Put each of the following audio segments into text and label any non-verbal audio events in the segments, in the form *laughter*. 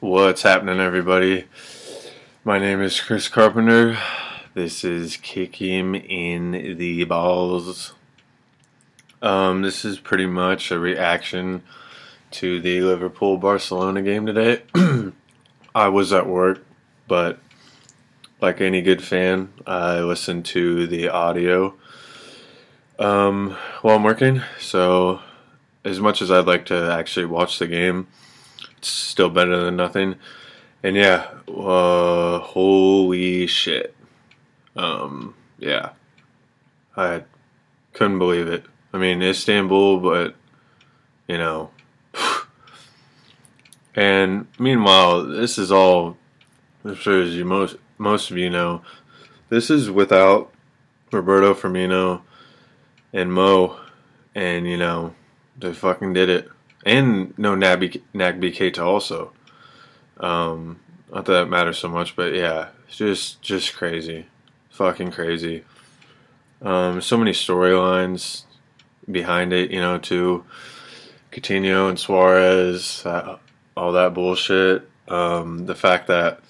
What's happening, everybody? My name is Chris Carpenter. This is Kick Him in the Balls. Um, this is pretty much a reaction to the Liverpool Barcelona game today. *clears throat* I was at work, but like any good fan, I listened to the audio um, while I'm working. So, as much as I'd like to actually watch the game, still better than nothing. And yeah, uh, holy shit. Um, yeah. I couldn't believe it. I mean, Istanbul, but, you know. *sighs* and meanwhile, this is all, I'm sure as you most, most of you know, this is without Roberto Firmino and Mo. And, you know, they fucking did it and no Naby Naby Keita also. Um, not that it matters so much, but yeah, just just crazy, fucking crazy. Um, so many storylines behind it, you know, to Coutinho and Suarez, uh, all that bullshit. Um, the fact that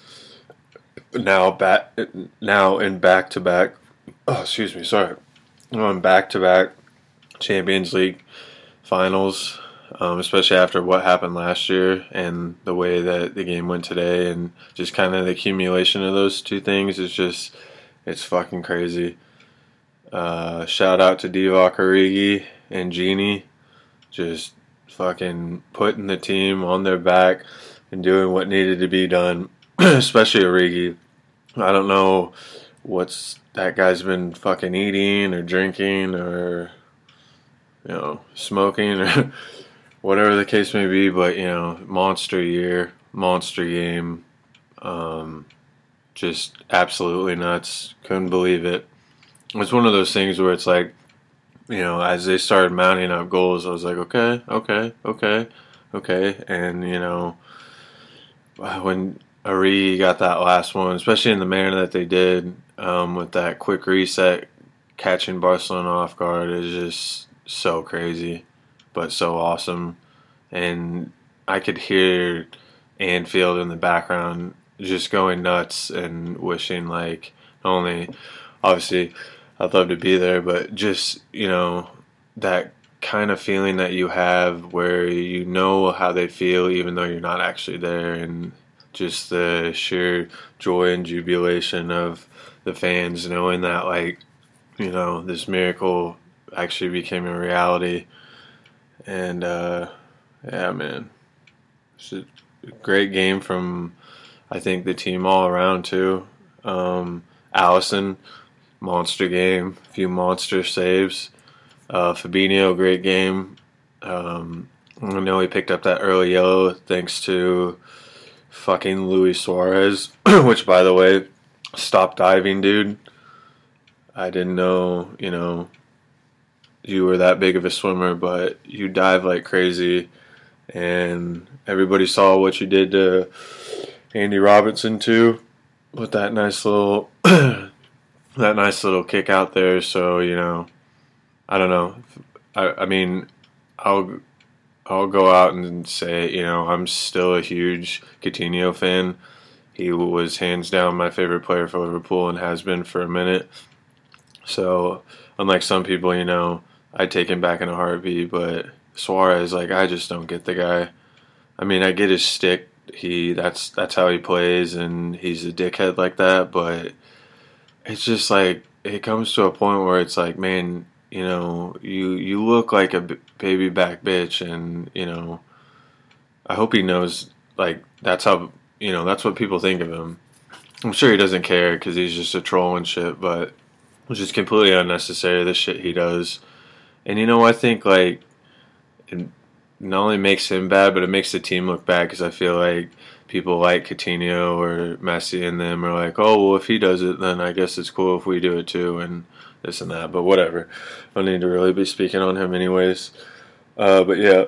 now back now in back to back, oh excuse me, sorry, on back to back Champions League finals um, especially after what happened last year and the way that the game went today, and just kind of the accumulation of those two things is just it's fucking crazy. Uh, shout out to Divock Origi and Gini, just fucking putting the team on their back and doing what needed to be done, *clears throat* especially Origi. I don't know what's that guy's been fucking eating or drinking or you know smoking or *laughs* whatever the case may be. But you know, monster year, monster game, um, just absolutely nuts. Couldn't believe it. It's one of those things where it's like, you know, as they started mounting up goals, I was like, okay, okay, okay, okay, and you know, when Ari got that last one, especially in the manner that they did um, with that quick reset, catching Barcelona off guard is just so crazy but so awesome. And I could hear Anfield in the background just going nuts and wishing like only obviously I'd love to be there, but just, you know, that kind of feeling that you have where you know how they feel even though you're not actually there and just the sheer joy and jubilation of the fans knowing that like you know this miracle actually became a reality and uh, yeah, man, it's a great game from I think the team all around too. Um, Alisson, monster game, a few monster saves. Uh, Fabinho, great game. Um, I know he picked up that early yellow thanks to fucking Luis Suarez, *clears throat* which by the way, stop diving, dude. I didn't know, you know, you were that big of a swimmer, but you dive like crazy, and everybody saw what you did to Andy Robertson too, with that nice little *clears throat* that nice little kick out there. So you know, I don't know. I, I mean, I'll I'll go out and say you know I'm still a huge Coutinho fan. He was hands down my favorite player for Liverpool and has been for a minute. So unlike some people, you know, I'd take him back in a heartbeat. But Suarez, like, I just don't get the guy. I mean, I get his stick. He that's that's how he plays, and he's a dickhead like that. But it's just like it comes to a point where it's like, man, you know, you you look like a baby back bitch, and you know, I hope he knows like that's how you know that's what people think of him. I'm sure he doesn't care because he's just a troll and shit, but which is completely unnecessary. The shit he does. And you know, I think like it not only makes him bad, but it makes the team look bad because I feel like people like Coutinho or Messi and them are like, oh well, if he does it, then I guess it's cool if we do it too, and this and that. But whatever, I don't need to really be speaking on him anyways. Uh, but yeah,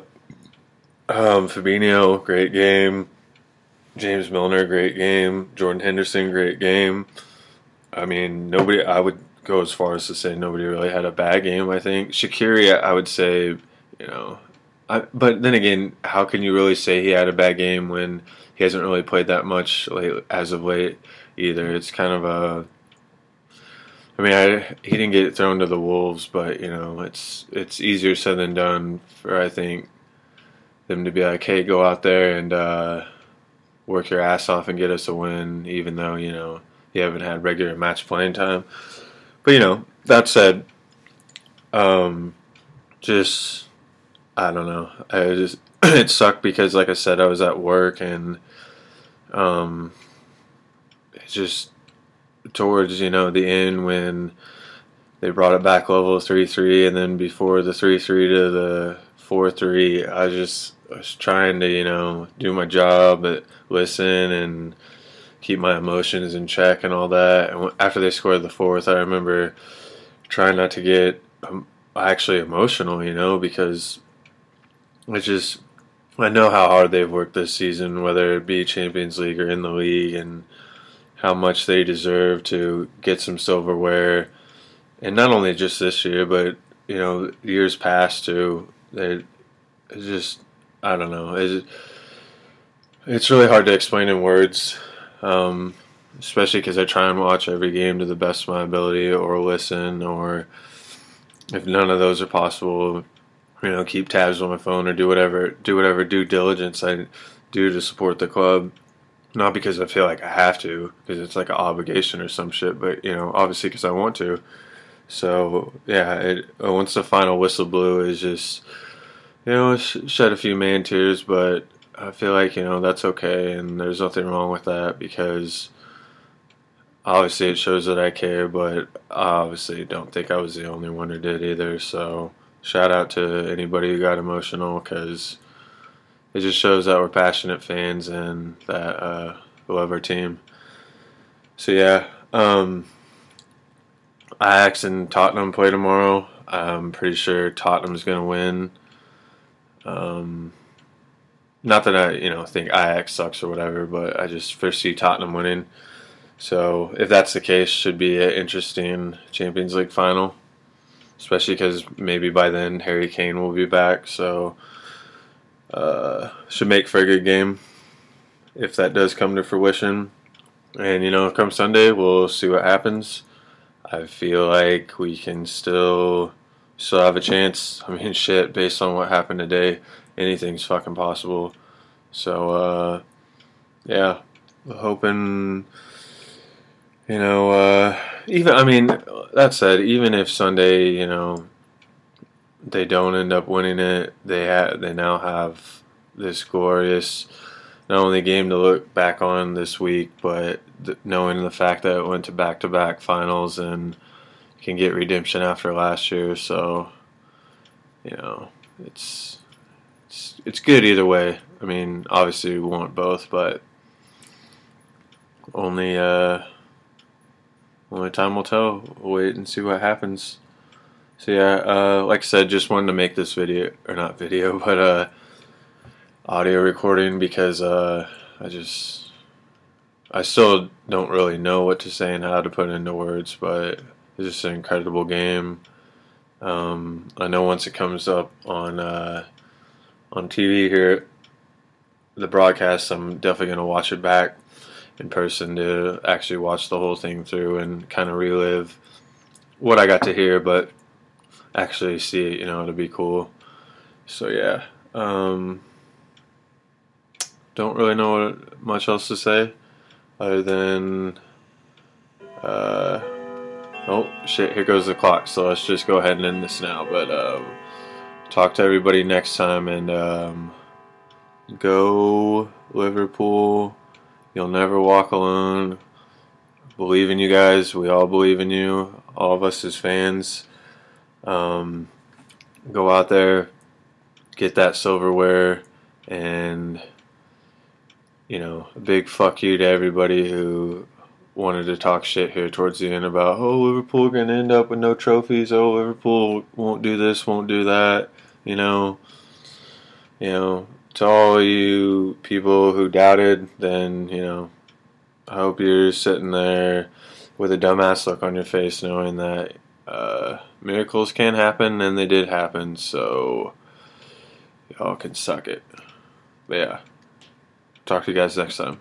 um, Fabinho, great game. James Milner, great game. Jordan Henderson, great game. I mean, nobody. I would go as far as to say nobody really had a bad game. I think Shaqiri, I would say, you know, I, but then again, how can you really say he had a bad game when he hasn't really played that much late, as of late either? It's kind of a. I mean, I, he didn't get thrown to the wolves, but you know, it's it's easier said than done for I think them to be like, hey, go out there and uh, work your ass off and get us a win, even though you know you haven't had regular match playing time. But you know, that said, um, just I don't know. I just *clears throat* it sucked because, like I said, I was at work and um, just towards you know the end when they brought it back level three three, and then before the three three to the four three, I just was trying to you know do my job, but listen and keep my emotions in check and all that. And after they scored the fourth, I remember trying not to get um, actually emotional, you know, because it's just I know how hard they've worked this season, whether it be Champions League or in the league, and how much they deserve to get some silverware, and not only just this year, but you know years past too. They just I don't know. It's, it's really hard to explain in words, um, especially because I try and watch every game to the best of my ability, or listen, or if none of those are possible, you know, keep tabs on my phone or do whatever, do whatever due diligence I do to support the club. Not because I feel like I have to, because it's like an obligation or some shit, but you know, obviously because I want to. So yeah, it, once the final whistle blew, is just you know shed a few man tears, but I feel like you know that's okay, and there's nothing wrong with that because obviously it shows that I care, but I obviously don't think I was the only one who did either. So shout out to anybody who got emotional because it just shows that we're passionate fans and that uh, we love our team. So yeah, um, Ajax and Tottenham play tomorrow. I'm pretty sure Tottenham's going to win. Um, not that I, you know, think Ajax sucks or whatever, but I just foresee Tottenham winning. So if that's the case, should be an interesting Champions League final especially because maybe by then Harry Kane will be back. So uh, should make for a good game if that does come to fruition. And you know, come Sunday, we'll see what happens. I feel like we can still still have a chance. I mean, *laughs* shit, based on what happened today, anything's fucking possible. So, uh, yeah, hoping, you know, uh, even I mean, that said, even if Sunday, you know, they don't end up winning it, they have they now have this glorious not only game to look back on this week, but th- knowing the fact that it went to back to back finals and can get redemption after last year. So, you know, it's it's it's good either way. I mean, obviously we want both, but only uh only time will tell. We'll wait and see what happens. So yeah, uh, like I said, just wanted to make this video or not video, *laughs* but uh, audio recording because uh, I just I still don't really know what to say and how to put it into words, but it's just an incredible game. Um, I know once it comes up on uh, on TV here, the broadcast, I'm definitely gonna watch it back in person to actually watch the whole thing through and kind of relive what I got to hear, but actually see it, you know, it'd be cool. So yeah, um, don't really know what, much else to say other than, uh, oh shit, here goes the clock. So let's just go ahead and end this now. But um, talk to everybody next time and um, go Liverpool. You'll never walk alone. Believe in you guys. We all believe in you. All of us as fans. Um, go out there, get that silverware, and you know, a big fuck you to everybody who wanted to talk shit here towards the end about oh Liverpool gonna end up with no trophies. Oh Liverpool won't do this, won't do that. You know, you know, to all you people who doubted, then, you know, I hope you're sitting there with a dumbass look on your face knowing that uh, miracles can happen and they did happen. So, y'all can suck it. But yeah. Talk to you guys next time.